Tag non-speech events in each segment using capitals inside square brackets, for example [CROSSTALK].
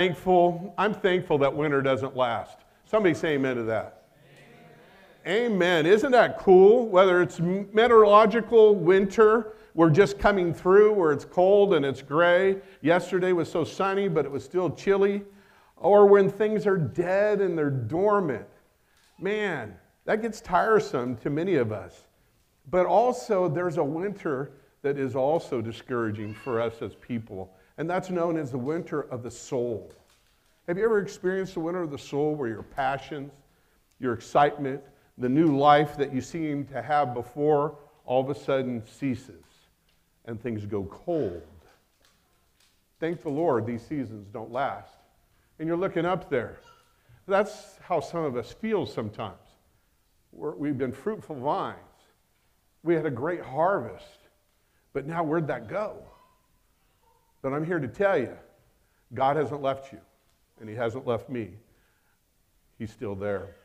Thankful, I'm thankful that winter doesn't last. Somebody say amen to that. Amen. amen. Isn't that cool? Whether it's meteorological winter, we're just coming through where it's cold and it's gray. Yesterday was so sunny, but it was still chilly. Or when things are dead and they're dormant. Man, that gets tiresome to many of us. But also, there's a winter that is also discouraging for us as people and that's known as the winter of the soul. Have you ever experienced the winter of the soul where your passions, your excitement, the new life that you seem to have before all of a sudden ceases and things go cold? Thank the Lord, these seasons don't last. And you're looking up there. That's how some of us feel sometimes. we have been fruitful vines. We had a great harvest. But now, where'd that go? But I'm here to tell you God hasn't left you, and He hasn't left me. He's still there.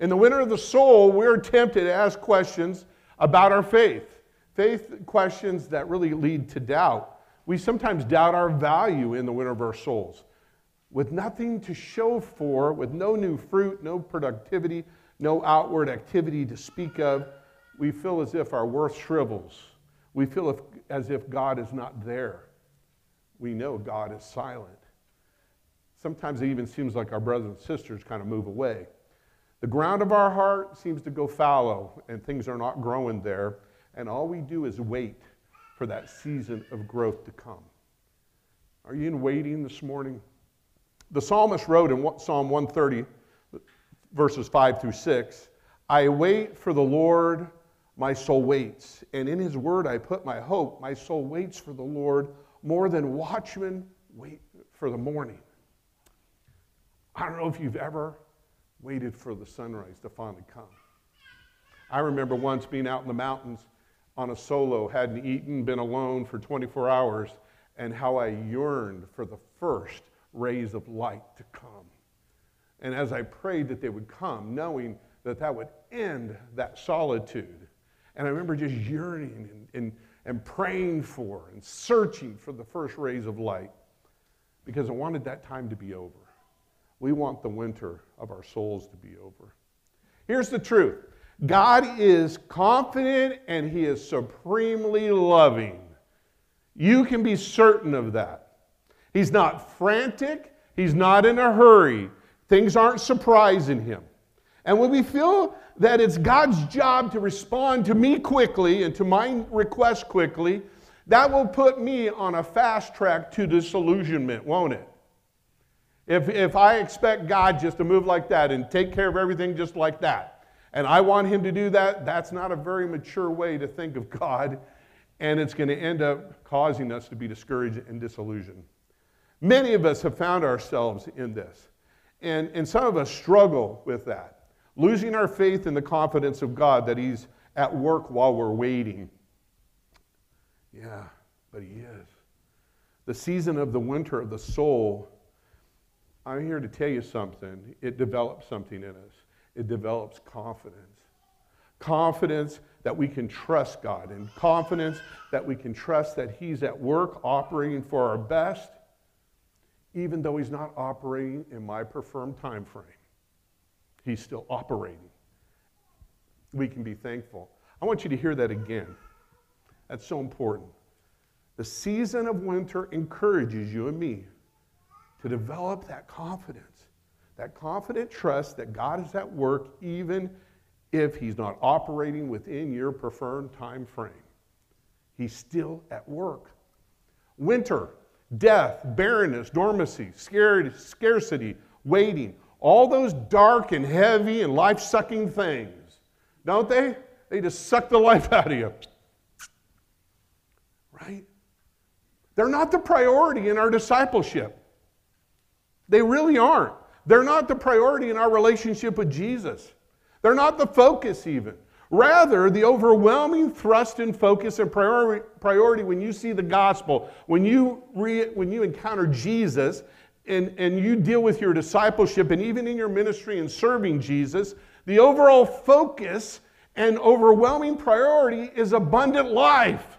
In the winter of the soul, we're tempted to ask questions about our faith. Faith questions that really lead to doubt. We sometimes doubt our value in the winter of our souls. With nothing to show for, with no new fruit, no productivity, no outward activity to speak of, we feel as if our worth shrivels. We feel as if God is not there we know God is silent. Sometimes it even seems like our brothers and sisters kind of move away. The ground of our heart seems to go fallow and things are not growing there, and all we do is wait for that season of growth to come. Are you in waiting this morning? The psalmist wrote in Psalm 130, verses 5 through 6 I wait for the Lord, my soul waits, and in his word I put my hope. My soul waits for the Lord more than watchmen wait for the morning. I don't know if you've ever waited for the sunrise to finally come. I remember once being out in the mountains on a solo, hadn't eaten, been alone for 24 hours, and how I yearned for the first rays of light to come. And as I prayed that they would come, knowing that that would end that solitude. And I remember just yearning and, and and praying for and searching for the first rays of light because I wanted that time to be over. We want the winter of our souls to be over. Here's the truth God is confident and He is supremely loving. You can be certain of that. He's not frantic, He's not in a hurry. Things aren't surprising Him. And when we feel that it's God's job to respond to me quickly and to my request quickly, that will put me on a fast track to disillusionment, won't it? If, if I expect God just to move like that and take care of everything just like that, and I want Him to do that, that's not a very mature way to think of God, and it's going to end up causing us to be discouraged and disillusioned. Many of us have found ourselves in this, and, and some of us struggle with that losing our faith in the confidence of God that He's at work while we're waiting. Yeah, but He is. The season of the winter of the soul, I'm here to tell you something. It develops something in us, it develops confidence. Confidence that we can trust God, and confidence that we can trust that He's at work operating for our best, even though He's not operating in my preferred time frame. He's still operating. We can be thankful. I want you to hear that again. That's so important. The season of winter encourages you and me to develop that confidence, that confident trust that God is at work even if He's not operating within your preferred time frame. He's still at work. Winter, death, barrenness, dormancy, scarcity, waiting, all those dark and heavy and life sucking things, don't they? They just suck the [LAUGHS] life out of you. Right? They're not the priority in our discipleship. They really aren't. They're not the priority in our relationship with Jesus. They're not the focus, even. Rather, the overwhelming thrust and focus and priority when you see the gospel, when you, re, when you encounter Jesus, and, and you deal with your discipleship and even in your ministry and serving Jesus, the overall focus and overwhelming priority is abundant life.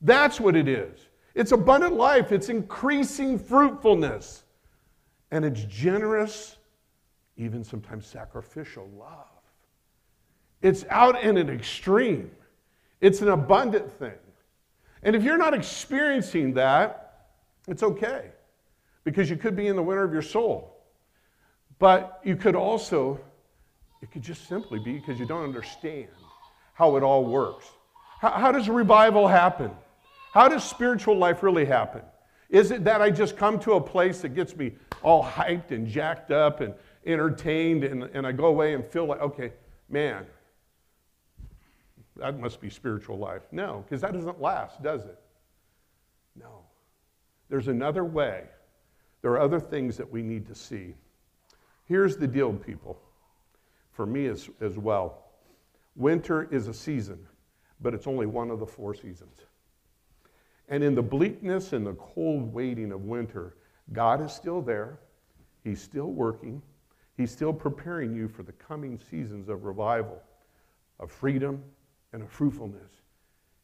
That's what it is. It's abundant life, it's increasing fruitfulness. and it's generous, even sometimes sacrificial love. It's out in an extreme, it's an abundant thing. And if you're not experiencing that, it's okay because you could be in the winter of your soul. But you could also, it could just simply be because you don't understand how it all works. How, how does revival happen? How does spiritual life really happen? Is it that I just come to a place that gets me all hyped and jacked up and entertained and, and I go away and feel like, okay, man, that must be spiritual life? No, because that doesn't last, does it? No. There's another way. There are other things that we need to see. Here's the deal, people, for me as, as well. Winter is a season, but it's only one of the four seasons. And in the bleakness and the cold waiting of winter, God is still there. He's still working. He's still preparing you for the coming seasons of revival, of freedom, and of fruitfulness.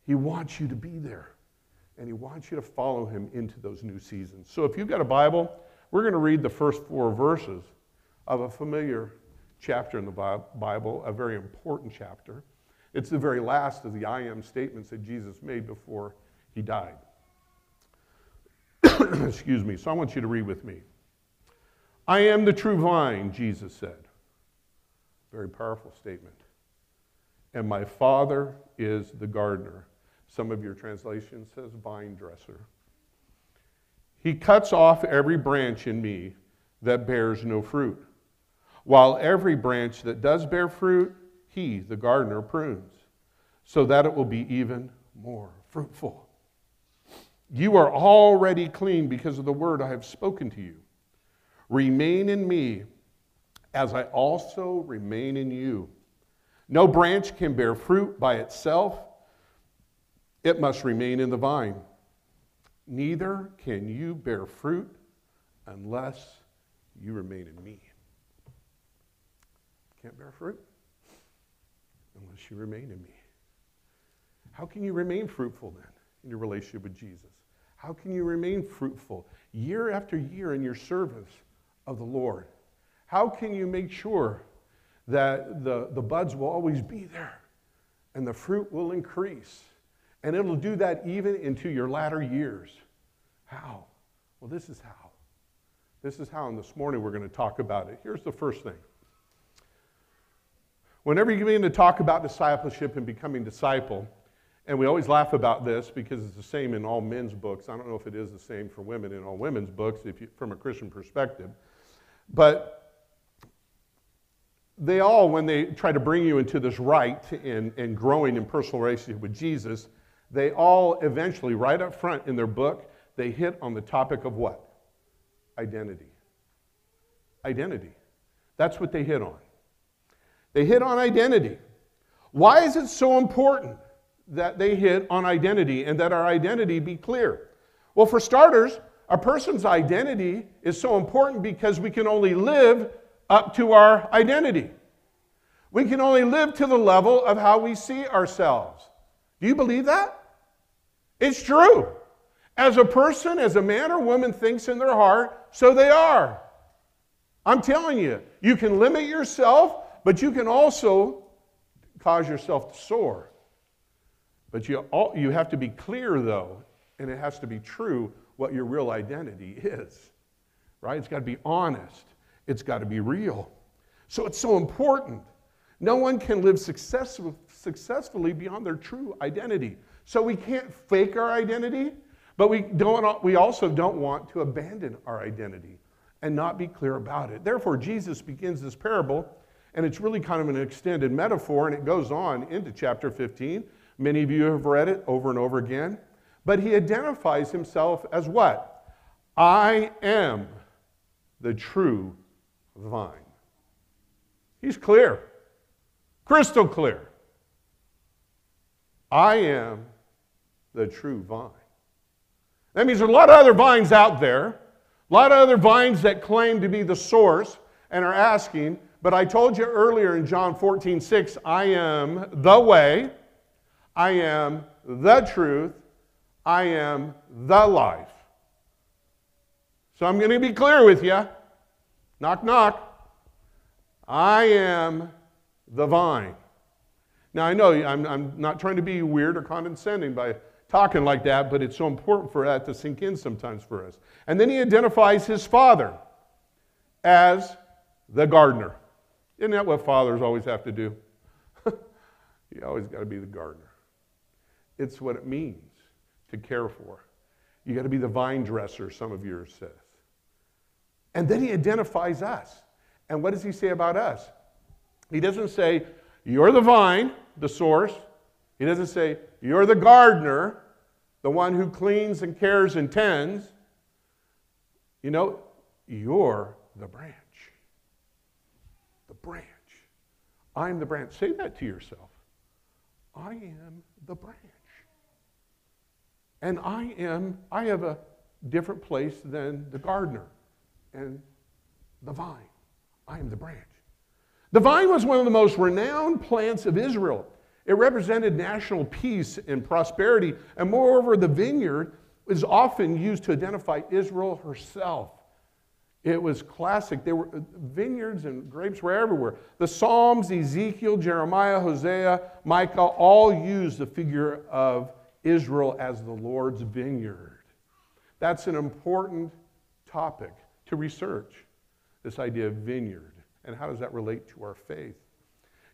He wants you to be there, and He wants you to follow Him into those new seasons. So if you've got a Bible, we're going to read the first four verses of a familiar chapter in the Bible, a very important chapter. It's the very last of the I am statements that Jesus made before he died. [COUGHS] Excuse me. So I want you to read with me. I am the true vine, Jesus said. Very powerful statement. And my Father is the gardener. Some of your translation says vine dresser. He cuts off every branch in me that bears no fruit while every branch that does bear fruit, he, the gardener, prunes, so that it will be even more fruitful. You are already clean because of the word I have spoken to you. Remain in me as I also remain in you. No branch can bear fruit by itself, it must remain in the vine. Neither can you bear fruit unless you remain in me can't bear fruit unless you remain in me. How can you remain fruitful then in your relationship with Jesus? How can you remain fruitful year after year in your service of the Lord? How can you make sure that the, the buds will always be there and the fruit will increase? And it'll do that even into your latter years. How? Well, this is how. This is how, and this morning we're going to talk about it. Here's the first thing Whenever you begin to talk about discipleship and becoming disciple, and we always laugh about this because it's the same in all men's books. I don't know if it is the same for women in all women's books if you, from a Christian perspective. But they all, when they try to bring you into this right and, and growing in personal relationship with Jesus, they all eventually, right up front in their book, they hit on the topic of what? Identity. Identity. That's what they hit on. They hit on identity. Why is it so important that they hit on identity and that our identity be clear? Well, for starters, a person's identity is so important because we can only live up to our identity. We can only live to the level of how we see ourselves. Do you believe that? It's true. As a person, as a man or woman thinks in their heart, so they are. I'm telling you, you can limit yourself but you can also cause yourself to soar. But you, all, you have to be clear, though, and it has to be true what your real identity is. Right? It's got to be honest, it's got to be real. So it's so important. No one can live successful, successfully beyond their true identity. So we can't fake our identity, but we, don't, we also don't want to abandon our identity and not be clear about it. Therefore, Jesus begins this parable and it's really kind of an extended metaphor, and it goes on into chapter 15. Many of you have read it over and over again. But he identifies himself as what? I am the true vine. He's clear, crystal clear. I am the true vine. That means there are a lot of other vines out there, a lot of other vines that claim to be the source and are asking, but I told you earlier in John 14, 6, I am the way, I am the truth, I am the life. So I'm going to be clear with you. Knock, knock. I am the vine. Now, I know I'm, I'm not trying to be weird or condescending by talking like that, but it's so important for that to sink in sometimes for us. And then he identifies his father as the gardener. Isn't that what fathers always have to do? [LAUGHS] you always got to be the gardener. It's what it means to care for. You got to be the vine dresser, some of yours says. And then he identifies us. And what does he say about us? He doesn't say, You're the vine, the source. He doesn't say, You're the gardener, the one who cleans and cares and tends. You know, you're the branch. The branch. I'm the branch. Say that to yourself. I am the branch. And I am, I have a different place than the gardener and the vine. I am the branch. The vine was one of the most renowned plants of Israel. It represented national peace and prosperity, and moreover, the vineyard is often used to identify Israel herself. It was classic. There were vineyards and grapes were everywhere. The Psalms, Ezekiel, Jeremiah, Hosea, Micah all use the figure of Israel as the Lord's vineyard. That's an important topic to research, this idea of vineyard. And how does that relate to our faith?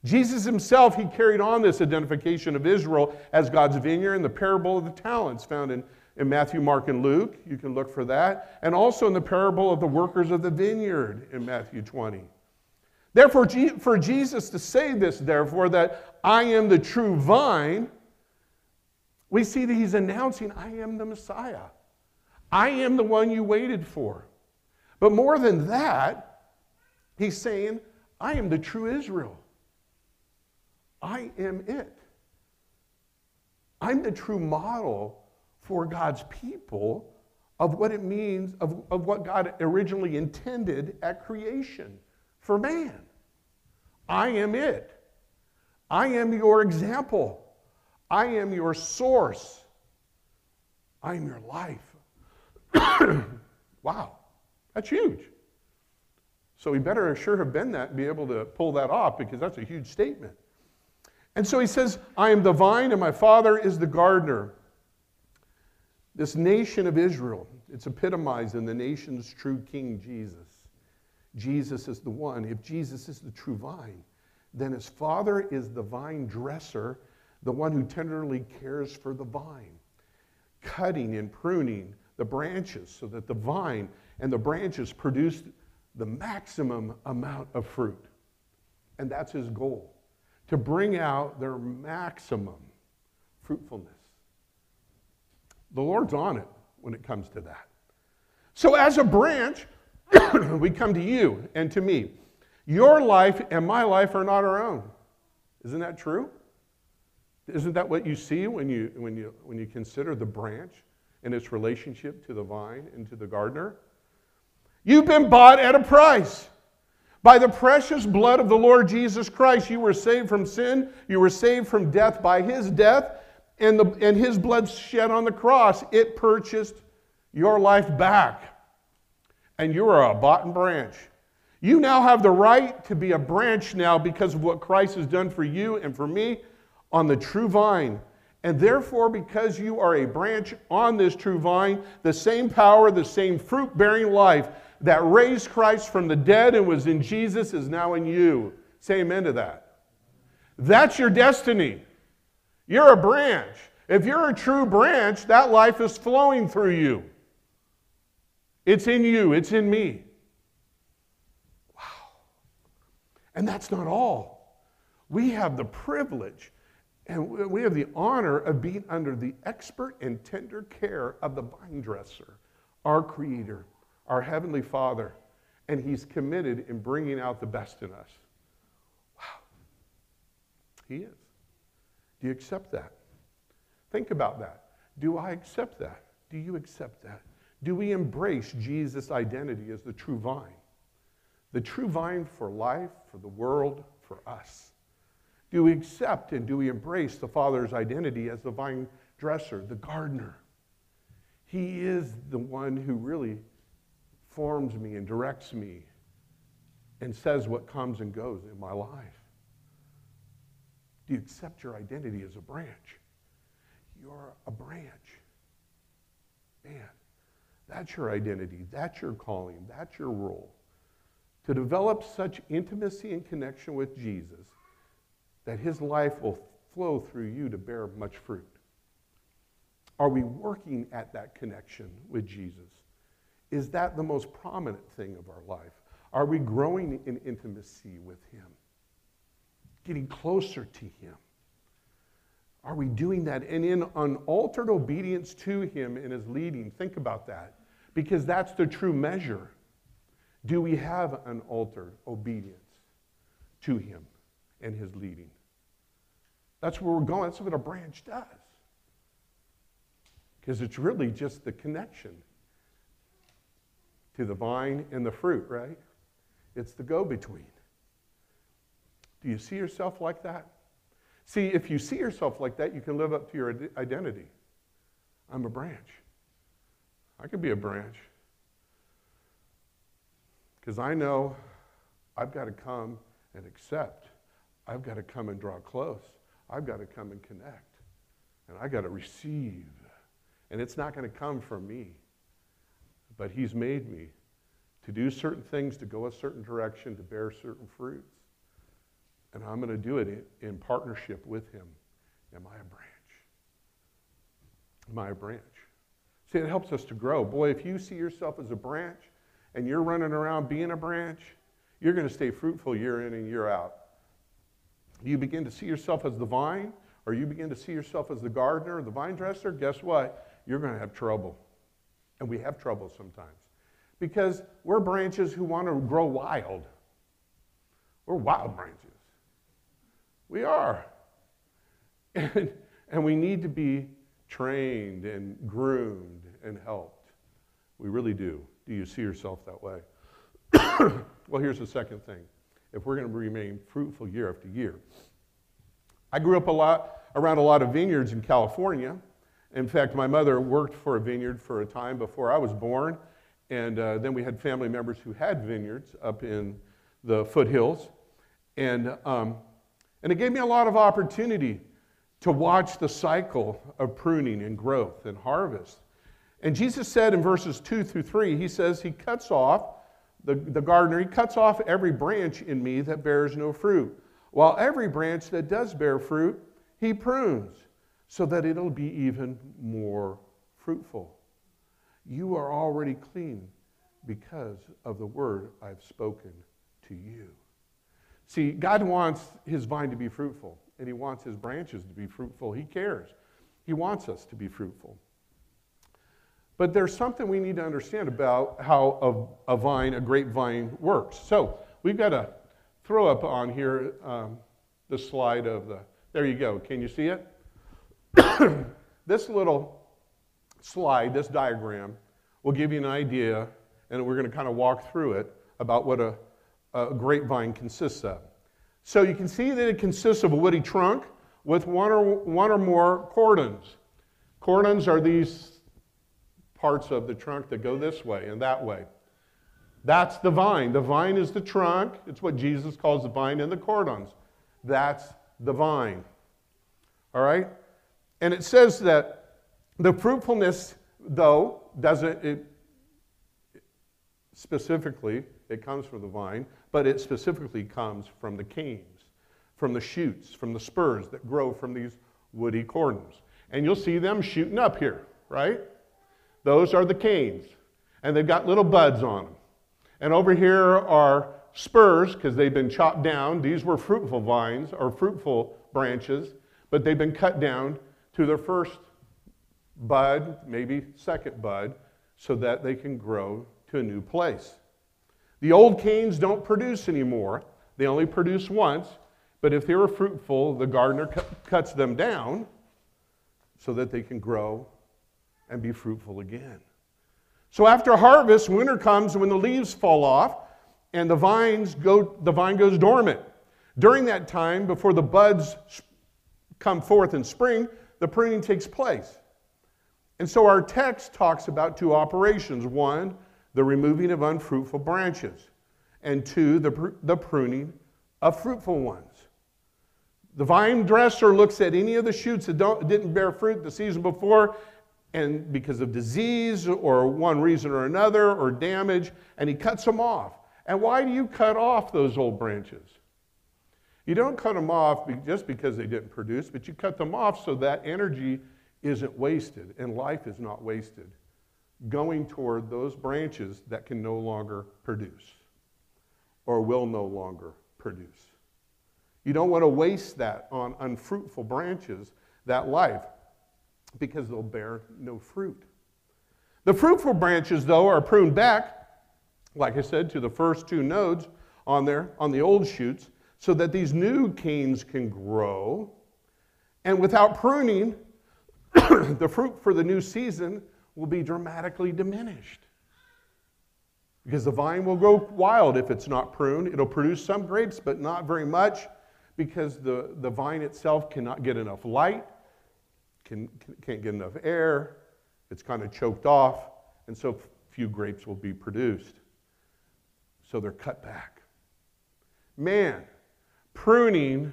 Jesus himself, he carried on this identification of Israel as God's vineyard in the parable of the talents found in, in Matthew, Mark, and Luke. You can look for that. And also in the parable of the workers of the vineyard in Matthew 20. Therefore, for Jesus to say this, therefore, that I am the true vine, we see that he's announcing, I am the Messiah. I am the one you waited for. But more than that, he's saying, I am the true Israel. I am it. I'm the true model for God's people of what it means, of, of what God originally intended at creation for man. I am it. I am your example. I am your source. I am your life. [COUGHS] wow, that's huge. So he better sure have been that be able to pull that off because that's a huge statement. And so he says, I am the vine and my father is the gardener. This nation of Israel, it's epitomized in the nation's true king, Jesus. Jesus is the one. If Jesus is the true vine, then his father is the vine dresser, the one who tenderly cares for the vine, cutting and pruning the branches so that the vine and the branches produce the maximum amount of fruit. And that's his goal to bring out their maximum fruitfulness. The Lord's on it when it comes to that. So, as a branch, [COUGHS] we come to you and to me. Your life and my life are not our own. Isn't that true? Isn't that what you see when you, when you, when you consider the branch and its relationship to the vine and to the gardener? You've been bought at a price. By the precious blood of the Lord Jesus Christ, you were saved from sin. You were saved from death by his death and, the, and his blood shed on the cross. It purchased your life back. And you are a bought and branch. You now have the right to be a branch now because of what Christ has done for you and for me on the true vine. And therefore, because you are a branch on this true vine, the same power, the same fruit bearing life that raised Christ from the dead and was in Jesus is now in you. Say amen to that. That's your destiny. You're a branch. If you're a true branch, that life is flowing through you. It's in you, it's in me. Wow. And that's not all. We have the privilege and we have the honor of being under the expert and tender care of the vine dresser, our Creator our Heavenly Father, and He's committed in bringing out the best in us. Wow. He is. Do you accept that? Think about that. Do I accept that? Do you accept that? Do we embrace Jesus' identity as the true vine? The true vine for life, for the world, for us. Do we accept and do we embrace the Father's identity as the vine dresser, the gardener? He is the one who really forms me and directs me and says what comes and goes in my life? Do you accept your identity as a branch? You're a branch. Man, that's your identity. That's your calling. That's your role. To develop such intimacy and connection with Jesus that his life will flow through you to bear much fruit. Are we working at that connection with Jesus? Is that the most prominent thing of our life? Are we growing in intimacy with him? Getting closer to him? Are we doing that? And in unaltered obedience to Him in His leading, think about that, because that's the true measure. Do we have unaltered obedience to Him and His leading? That's where we're going. That's what a branch does. Because it's really just the connection to the vine and the fruit, right? It's the go between. Do you see yourself like that? See, if you see yourself like that, you can live up to your identity. I'm a branch. I can be a branch. Because I know I've got to come and accept. I've got to come and draw close. I've got to come and connect. And I've got to receive. And it's not going to come from me. But He's made me to do certain things, to go a certain direction, to bear certain fruits. And I'm going to do it in, in partnership with him. Am I a branch? Am I a branch? See, it helps us to grow. Boy, if you see yourself as a branch and you're running around being a branch, you're going to stay fruitful year in and year out. You begin to see yourself as the vine, or you begin to see yourself as the gardener or the vine dresser, guess what? You're going to have trouble. And we have trouble sometimes. Because we're branches who want to grow wild. We're wild branches. We are. [LAUGHS] And, and we need to be trained and groomed and helped. We really do. Do you see yourself that way? [COUGHS] well, here's the second thing. If we're going to remain fruitful year after year, I grew up a lot around a lot of vineyards in California. In fact, my mother worked for a vineyard for a time before I was born, and uh, then we had family members who had vineyards up in the foothills. And um, and it gave me a lot of opportunity to watch the cycle of pruning and growth and harvest. And Jesus said in verses 2 through 3, He says, He cuts off, the, the gardener, He cuts off every branch in me that bears no fruit, while every branch that does bear fruit, He prunes, so that it'll be even more fruitful. You are already clean because of the word I've spoken to you. See, God wants his vine to be fruitful, and he wants his branches to be fruitful. He cares. He wants us to be fruitful. But there's something we need to understand about how a, a vine, a grapevine, works. So we've got to throw up on here um, the slide of the, there you go. Can you see it? [COUGHS] this little slide, this diagram, will give you an idea, and we're going to kind of walk through it about what a a grapevine consists of. So you can see that it consists of a woody trunk with one or, one or more cordons. Cordons are these parts of the trunk that go this way and that way. That's the vine. The vine is the trunk. It's what Jesus calls the vine and the cordons. That's the vine. All right? And it says that the fruitfulness, though, doesn't, it, specifically, it comes from the vine, but it specifically comes from the canes, from the shoots, from the spurs that grow from these woody cordons. And you'll see them shooting up here, right? Those are the canes, and they've got little buds on them. And over here are spurs, because they've been chopped down. These were fruitful vines or fruitful branches, but they've been cut down to their first bud, maybe second bud, so that they can grow to a new place. The old canes don't produce anymore. They only produce once. But if they were fruitful, the gardener cu- cuts them down so that they can grow and be fruitful again. So after harvest, winter comes when the leaves fall off and the vines go the vine goes dormant. During that time before the buds come forth in spring, the pruning takes place. And so our text talks about two operations. One, the removing of unfruitful branches. and two, the, the pruning of fruitful ones. The vine dresser looks at any of the shoots that don't, didn't bear fruit the season before, and because of disease or one reason or another or damage, and he cuts them off. And why do you cut off those old branches? You don't cut them off just because they didn't produce, but you cut them off so that energy isn't wasted and life is not wasted going toward those branches that can no longer produce or will no longer produce. You don't want to waste that on unfruitful branches, that life, because they'll bear no fruit. The fruitful branches, though, are pruned back, like I said, to the first two nodes on there, on the old shoots, so that these new canes can grow. And without pruning, [COUGHS] the fruit for the new season will be dramatically diminished. Because the vine will go wild if it's not pruned. It'll produce some grapes, but not very much because the, the vine itself cannot get enough light, can, can't get enough air, it's kind of choked off, and so few grapes will be produced. So they're cut back. Man, pruning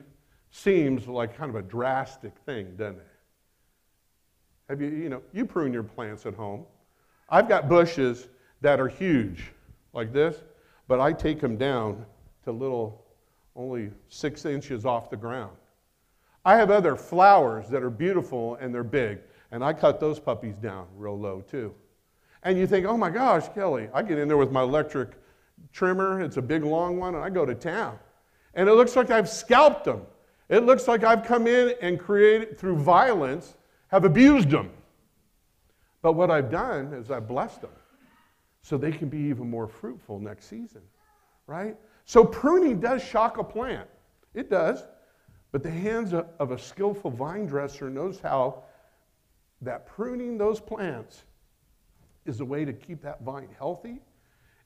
seems like kind of a drastic thing, doesn't it? Have you, you know, you prune your plants at home. I've got bushes that are huge, like this, but I take them down to little, only six inches off the ground. I have other flowers that are beautiful and they're big, and I cut those puppies down real low too. And you think, oh my gosh, Kelly, I get in there with my electric trimmer, it's a big long one, and I go to town. And it looks like I've scalped them. It looks like I've come in and created, through violence, have abused them. But what I've done is I've blessed them so they can be even more fruitful next season, right? So pruning does shock a plant. It does. But the hands of a skillful vine dresser knows how that pruning those plants is a way to keep that vine healthy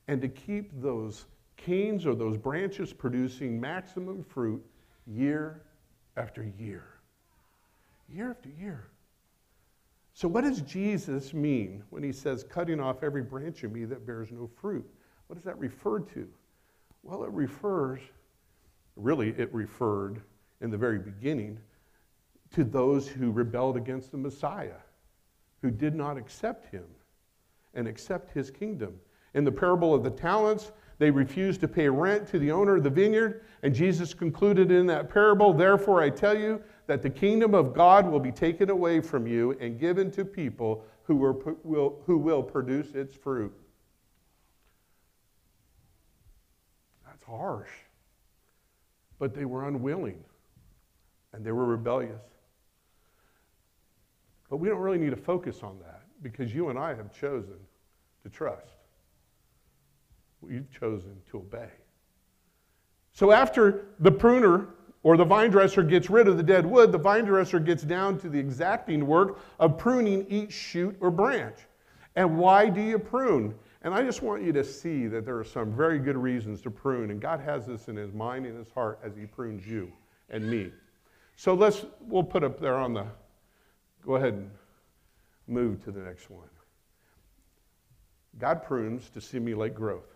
and to keep those canes or those branches producing maximum fruit year after year. Year after year. So, what does Jesus mean when he says, cutting off every branch of me that bears no fruit? What does that refer to? Well, it refers, really, it referred in the very beginning to those who rebelled against the Messiah, who did not accept him and accept his kingdom. In the parable of the talents, they refused to pay rent to the owner of the vineyard, and Jesus concluded in that parable, Therefore I tell you that the kingdom of God will be taken away from you and given to people who, will, who will produce its fruit. That's harsh. But they were unwilling and they were rebellious. But we don't really need to focus on that because you and I have chosen to trust. We've chosen to obey. So after the pruner or the vine dresser gets rid of the dead wood, the vine dresser gets down to the exacting work of pruning each shoot or branch. And why do you prune? And I just want you to see that there are some very good reasons to prune, and God has this in his mind and his heart as he prunes you and me. So let's, we'll put up there on the, go ahead and move to the next one. God prunes to simulate growth.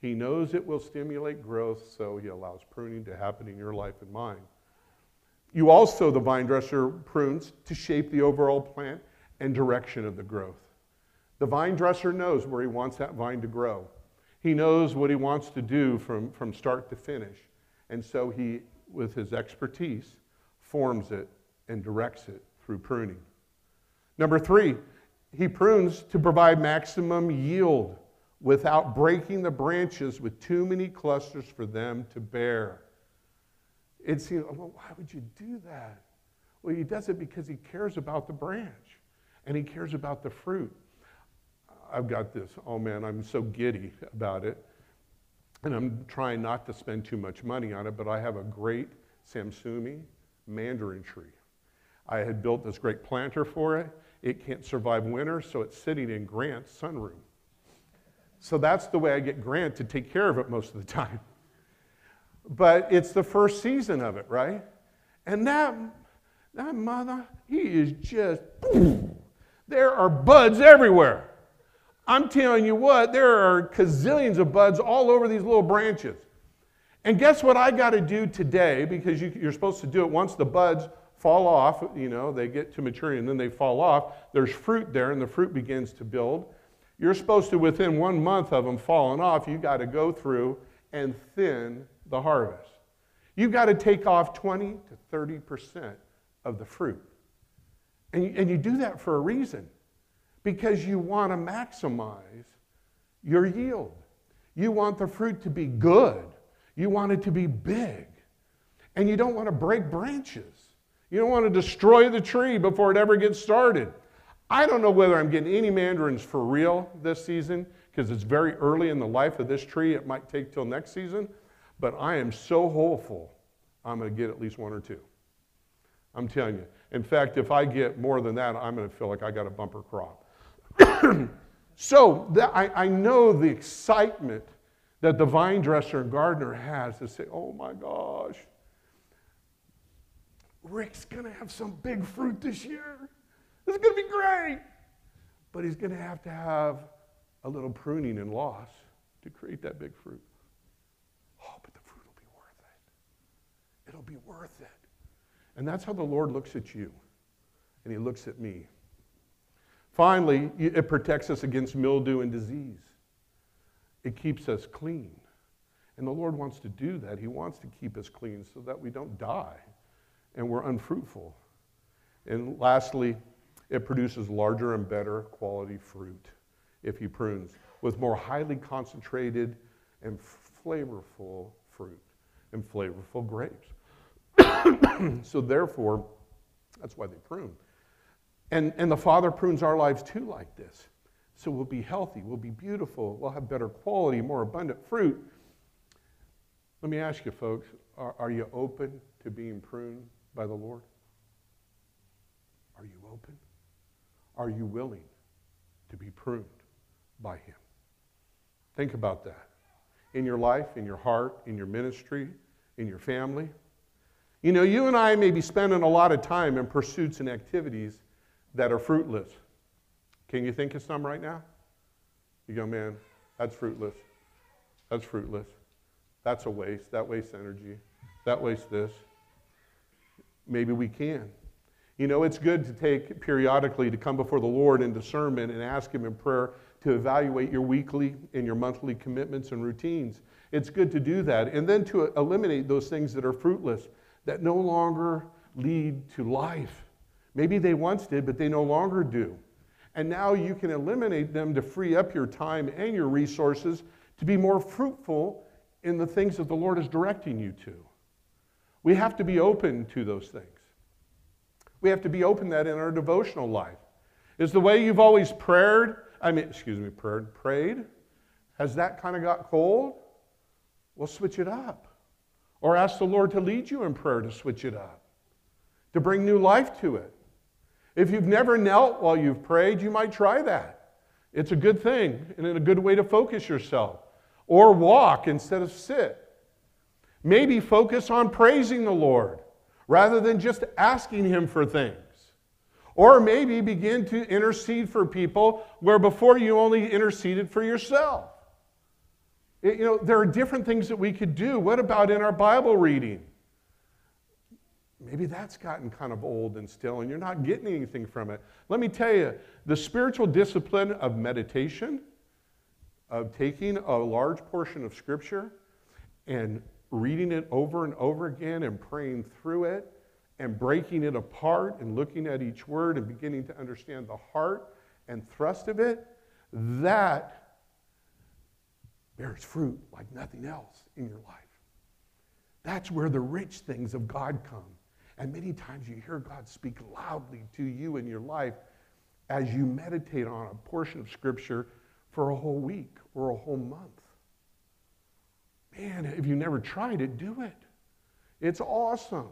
He knows it will stimulate growth, so he allows pruning to happen in your life and mine. You also, the vine dresser, prunes to shape the overall plant and direction of the growth. The vine dresser knows where he wants that vine to grow. He knows what he wants to do from, from start to finish. And so he, with his expertise, forms it and directs it through pruning. Number three, he prunes to provide maximum yield without breaking the branches with too many clusters for them to bear. It seems, well, why would you do that? Well, he does it because he cares about the branch and he cares about the fruit. I've got this, oh man, I'm so giddy about it. And I'm trying not to spend too much money on it, but I have a great Satsuma mandarin tree. I had built this great planter for it. It can't survive winter, so it's sitting in Grant's sunroom. So that's the way I get Grant to take care of it most of the [LAUGHS] time. But it's the first season of it, right? And that, that mother, he is just, there are buds everywhere. I'm telling you what, there are gazillions of buds all over these little branches. And guess what I got to do today? Because you, are supposed to do it once the buds fall off, you know, they get to maturity and then they fall off. There's fruit there and the fruit begins to build. You're supposed to, within one month of them falling off, you've got to go through and thin the harvest. You've got to take off 20 to 30% of the fruit. And and you do that for a reason because you want to maximize your yield. You want the fruit to be good, you want it to be big, and you don't want to break branches. You don't want to destroy the tree before it ever gets started. I don't know whether I'm getting any mandarins for real this season because it's very early in the life of this tree. It might take till next season, but I am so hopeful I'm going to get at least one or two. I'm telling you. In fact, if I get more than that, I'm going to feel like I got a bumper crop. [CLEARS THROAT] so that, I, I know the excitement that the vine dresser and gardener has to say, oh my gosh, Rick's going to have some big fruit this year. This is going to be great. But he's going to have to have a little pruning and loss to create that big fruit. Oh, but the fruit will be worth it. It'll be worth it. And that's how the Lord looks at you, and He looks at me. Finally, it protects us against mildew and disease. It keeps us clean. And the Lord wants to do that. He wants to keep us clean so that we don't die and we're unfruitful. And lastly, it produces larger and better quality fruit if he prunes with more highly concentrated and flavorful fruit and flavorful grapes. [COUGHS] so therefore, that's why they prune. And, and the Father prunes our lives too like this. So we'll be healthy, we'll be beautiful, we'll have better quality, more abundant fruit. Let me ask you, folks, are, are you open to being pruned by the Lord? Are you open? Are you willing to be pruned by Him? Think about that. In your life, in your heart, in your ministry, in your family. You know, you and I may be spending a lot of time in pursuits and activities that are fruitless. Can you think of some right now? You go, man, that's fruitless. That's fruitless. That's a waste. That wastes energy. That wastes this. Maybe we can. You know, it's good to take periodically to come before the Lord in discernment and ask Him in prayer to evaluate your weekly and your monthly commitments and routines. It's good to do that. And then to eliminate those things that are fruitless that no longer lead to life. Maybe they once did, but they no longer do. And now you can eliminate them to free up your time and your resources to be more fruitful in the things that the Lord is directing you to. We have to be open to those things. We have to be open to that in our devotional life. Is the way you've always prayed, I mean, excuse me, prayed, prayed, has that kind of got cold? Well, switch it up. Or ask the Lord to lead you in prayer to switch it up, to bring new life to it. If you've never knelt while you've prayed, you might try that. It's a good thing and a good way to focus yourself. Or walk instead of sit. Maybe focus on praising the Lord rather than just asking Him for things. Or maybe begin to intercede for people where before you only interceded for yourself. It, you know, there are different things that we could do. What about in our Bible reading? Maybe that's gotten kind of old and still, and you're not getting anything from it. Let me tell you the spiritual discipline of meditation, of taking a large portion of Scripture and reading it over and over again and praying through it and breaking it apart and looking at each word and beginning to understand the heart and thrust of it, that bears fruit like nothing else in your life. That's where the rich things of God come. And many times you hear God speak loudly to you in your life as you meditate on a portion of Scripture for a whole week or a whole month. Man, if you never tried it, do it. It's awesome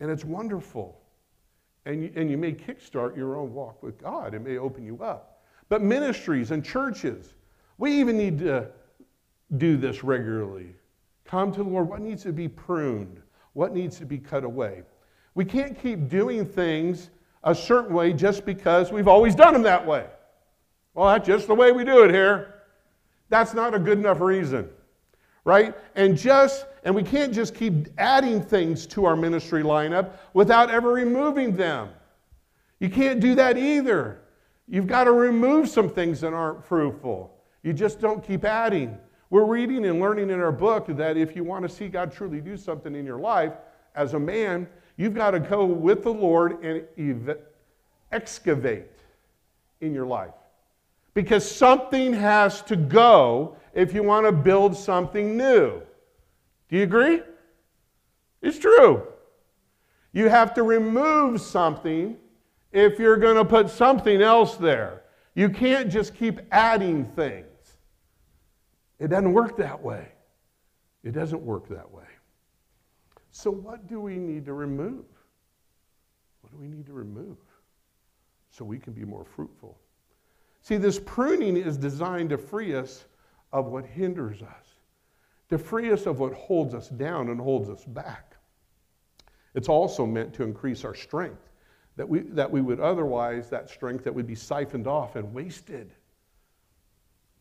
and it's wonderful. And you, and you may kickstart your own walk with God, it may open you up. But ministries and churches, we even need to do this regularly. Come to the Lord. What needs to be pruned? What needs to be cut away? We can't keep doing things a certain way just because we've always done them that way. Well, that's just the way we do it here. That's not a good enough reason, right? And just, and we can't just keep adding things to our ministry lineup without ever removing them. You can't do that either. You've got to remove some things that aren't fruitful. You just don't keep adding. We're reading and learning in our book that if you want to see God truly do something in your life as a man, you've got to go with the Lord and excavate in your life. Because something has to go if you want to build something new. Do you agree? It's true. You have to remove something if you're going to put something else there. You can't just keep adding things. It doesn't work that way. It doesn't work that way. So, what do we need to remove? What do we need to remove so we can be more fruitful? See, this pruning is designed to free us of what hinders us, to free us of what holds us down and holds us back. It's also meant to increase our strength, that we, that we would otherwise, that strength that would be siphoned off and wasted.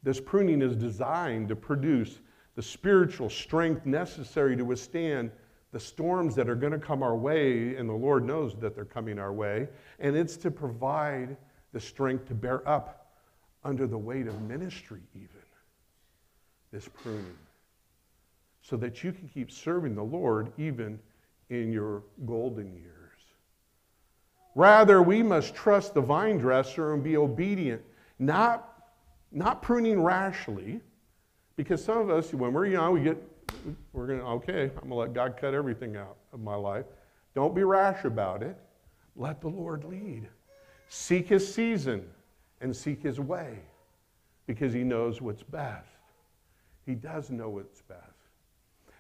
This pruning is designed to produce the spiritual strength necessary to withstand the storms that are going to come our way, and the Lord knows that they're coming our way. And it's to provide the strength to bear up under the weight of ministry, even this pruning, so that you can keep serving the Lord even in your golden years. Rather, we must trust the vine dresser and be obedient, not not pruning rashly, because some of us, when we're young, we get, we're going to, okay, I'm going to let God cut everything out of my life. Don't be rash about it. Let the Lord lead. Seek his season and seek his way because he knows what's best. He does know what's best.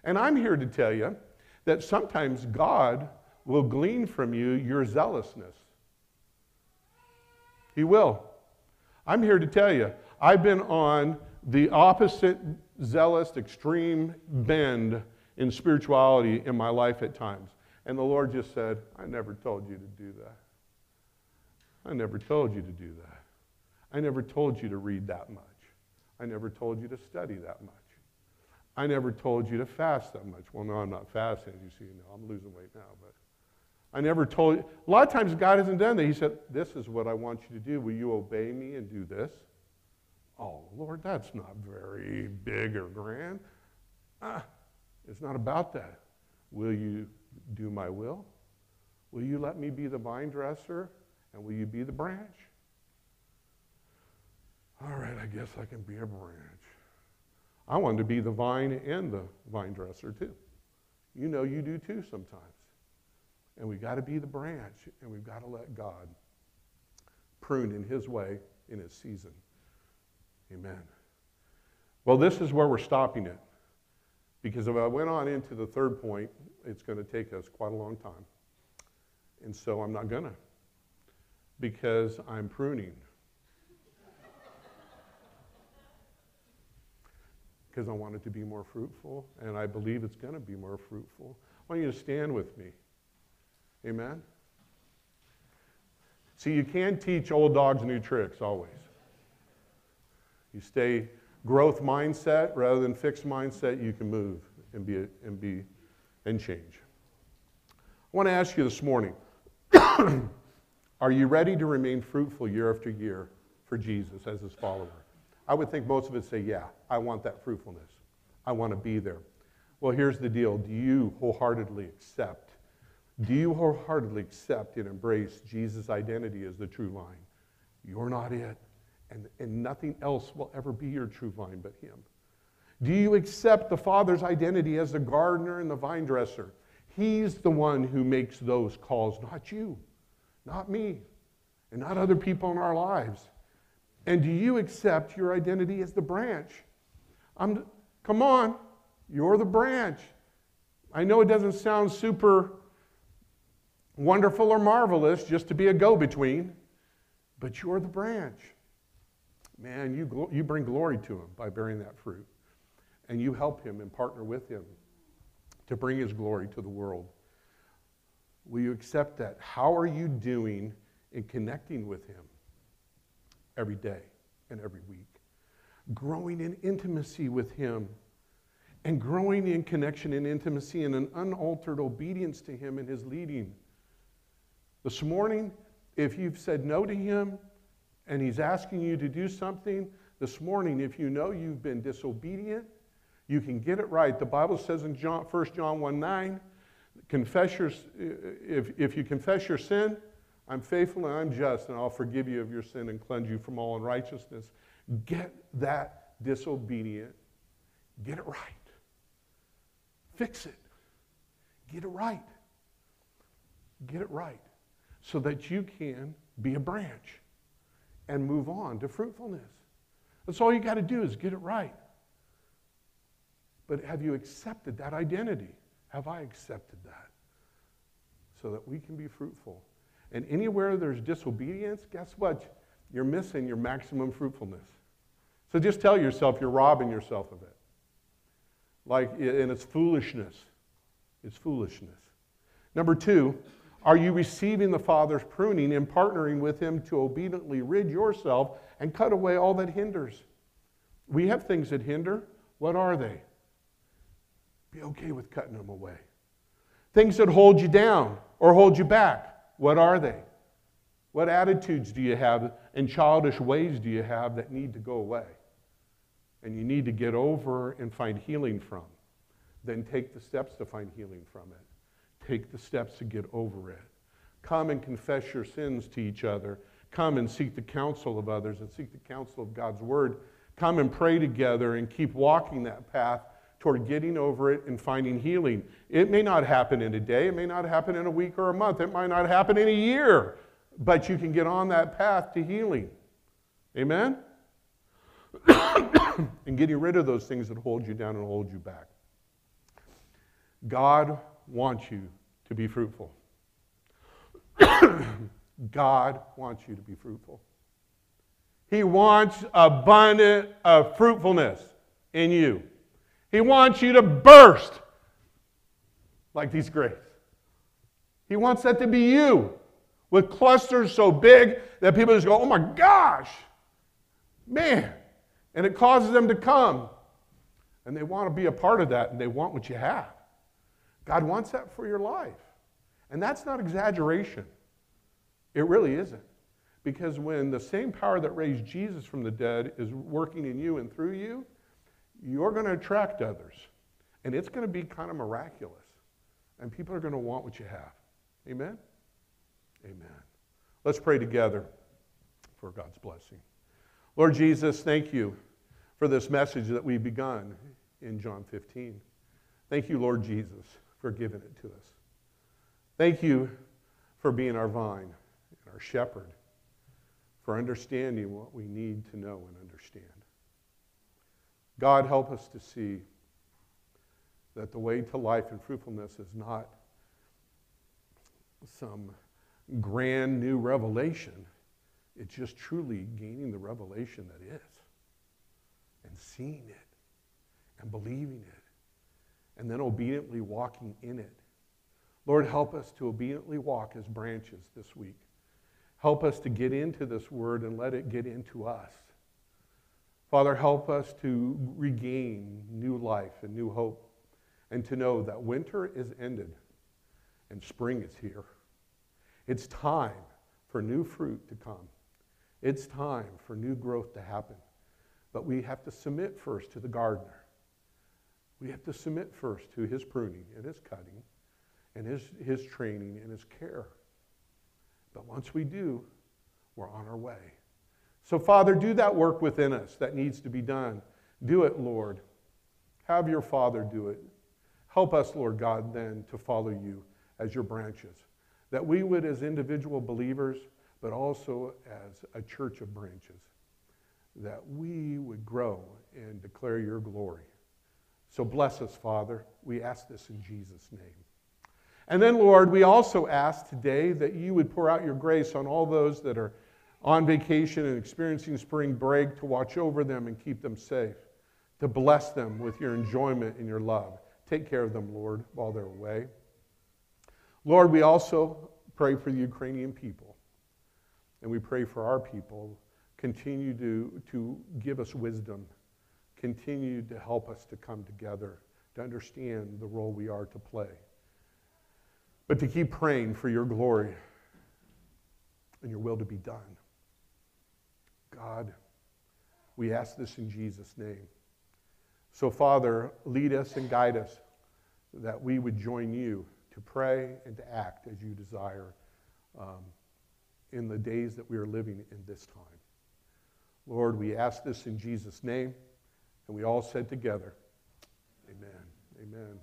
And I'm here to tell you that sometimes God will glean from you your zealousness. He will. I'm here to tell you, I've been on the opposite zealous, extreme bend in spirituality in my life at times. And the Lord just said, I never told you to do that. I never told you to do that. I never told you to read that much. I never told you to study that much. I never told you to fast that much. Well, no, I'm not fasting, as you see. No, I'm losing weight now, but I never told you. A lot of times God hasn't done that. He said, This is what I want you to do. Will you obey me and do this? Oh, Lord, that's not very big or grand. Ah, it's not about that. Will you do my will? Will you let me be the vine dresser? And will you be the branch? I guess I can be a branch. I want to be the vine and the vine dresser too. You know you do too sometimes. And we've got to be the branch, and we've got to let God prune in His way, in His season. Amen. Well, this is where we're stopping it. Because if I went on into the third point, it's going to take us quite a long time. And so I'm not going to. Because I'm pruning. Because I want it to be more fruitful, and I believe it's going to be more fruitful. I want you to stand with me. Amen? See, you can teach old dogs new tricks always. You stay growth mindset rather than fixed mindset, you can move and be, and be and change. I want to ask you this morning [COUGHS] are you ready to remain fruitful year after year for Jesus as his follower? I would think most of us say, yeah, I want that fruitfulness. I want to be there. Well, here's the deal. Do you wholeheartedly accept? Do you wholeheartedly accept and embrace Jesus' identity as the true vine? You're not it and, and nothing else will ever be your true vine but Him? Do you accept the Father's identity as the gardener and the vine dresser? He's the one who makes those calls, not you, not me, and not other people in our lives. And do you accept your identity as the branch? I'm, come on, you're the branch. I know it doesn't sound super wonderful or marvelous just to be a go between, but you're the branch man, you, you bring glory to him by bearing that fruit. And you help him and partner with him to bring his glory to the world. Will you accept that? How are you doing in connecting with him every day? and every week. Growing in intimacy with Him and growing in connection and intimacy and an unaltered obedience to Him and His leading. This morning, if you've said no to Him and He's asking you to do something, this morning, if you know you've been disobedient, you can get it right. The Bible says in John, 1 John 1 9, confess your, if, if you confess your sin, I'm faithful and I'm just, and I'll forgive you of your sin and cleanse you from all unrighteousness. Get that disobedient, get it right. Fix it. Get it right. Get it right so that you can be a branch and move on to fruitfulness. That's all you got to do is get it right. But have you accepted that identity? Have I accepted that? So that we can be fruitful. And anywhere there's disobedience, guess what? You're missing your maximum fruitfulness. So just tell yourself you're robbing yourself of it. Like, and it's foolishness. It's foolishness. Number two, are you receiving the Father's pruning and partnering with Him to obediently rid yourself and cut away all that hinders? We have things that hinder. What are they? Be okay with cutting them away. Things that hold you down or hold you back. What are they? What attitudes do you have and childish ways do you have that need to go away? And you need to get over and find healing from. Then take the steps to find healing from it. Take the steps to get over it. Come and confess your sins to each other. Come and seek the counsel of others and seek the counsel of God's word. Come and pray together and keep walking that path toward getting over it and finding healing. It may not happen in a day, it may not happen in a week or a month, it might not happen in a year, but you can get on that path to healing. Amen? [COUGHS] and getting rid of those things that hold you down and hold you back. God wants you to be fruitful. [COUGHS] God wants you to be fruitful. He wants abundant of fruitfulness in you. He wants you to burst like these grapes. He wants that to be you with clusters so big that people just go, oh my gosh, man. And it causes them to come. And they want to be a part of that and they want what you have. God wants that for your life. And that's not exaggeration. It really isn't. Because when the same power that raised Jesus from the dead is working in you and through you, you're going to attract others. And it's going to be kind of miraculous. And people are going to want what you have. Amen? Amen. Let's pray together for God's blessing. Lord Jesus, thank you for this message that we've begun in John 15. Thank you, Lord Jesus for giving it to us. Thank you for being our vine and our shepherd, for understanding what we need to know and understand. God, help us to see that the way to life and fruitfulness is not some grand new revelation. It's just truly gaining the revelation that is and seeing it and believing it and then obediently walking in it. Lord, help us to obediently walk as branches this week. Help us to get into this word and let it get into us. Father, help us to regain new life and new hope and to know that winter is ended and spring is here. It's time for new fruit to come. It's time for new growth to happen. But we have to submit first to the gardener. We have to submit first to his pruning and his cutting and his, his training and his care. But once we do, we're on our way. So, Father, do that work within us that needs to be done. Do it, Lord. Have your Father do it. Help us, Lord God, then to follow you as your branches. That we would, as individual believers, but also as a church of branches, that we would grow and declare your glory. So bless us, Father. We ask this in Jesus' name. And then, Lord, we also ask today that you would pour out your grace on all those that are on vacation and experiencing spring break to watch over them and keep them safe, to bless them with your enjoyment and your love. Take care of them, Lord, while they're away. Lord, we also pray for the Ukrainian people, and we pray for our people continue to, to give us wisdom, continue to help us to come together, to understand the role we are to play, but to keep praying for your glory and your will to be done. God, we ask this in Jesus' name. So, Father, lead us and guide us that we would join you to pray and to act as you desire um, in the days that we are living in this time. Lord, we ask this in Jesus' name, and we all said together, Amen. Amen.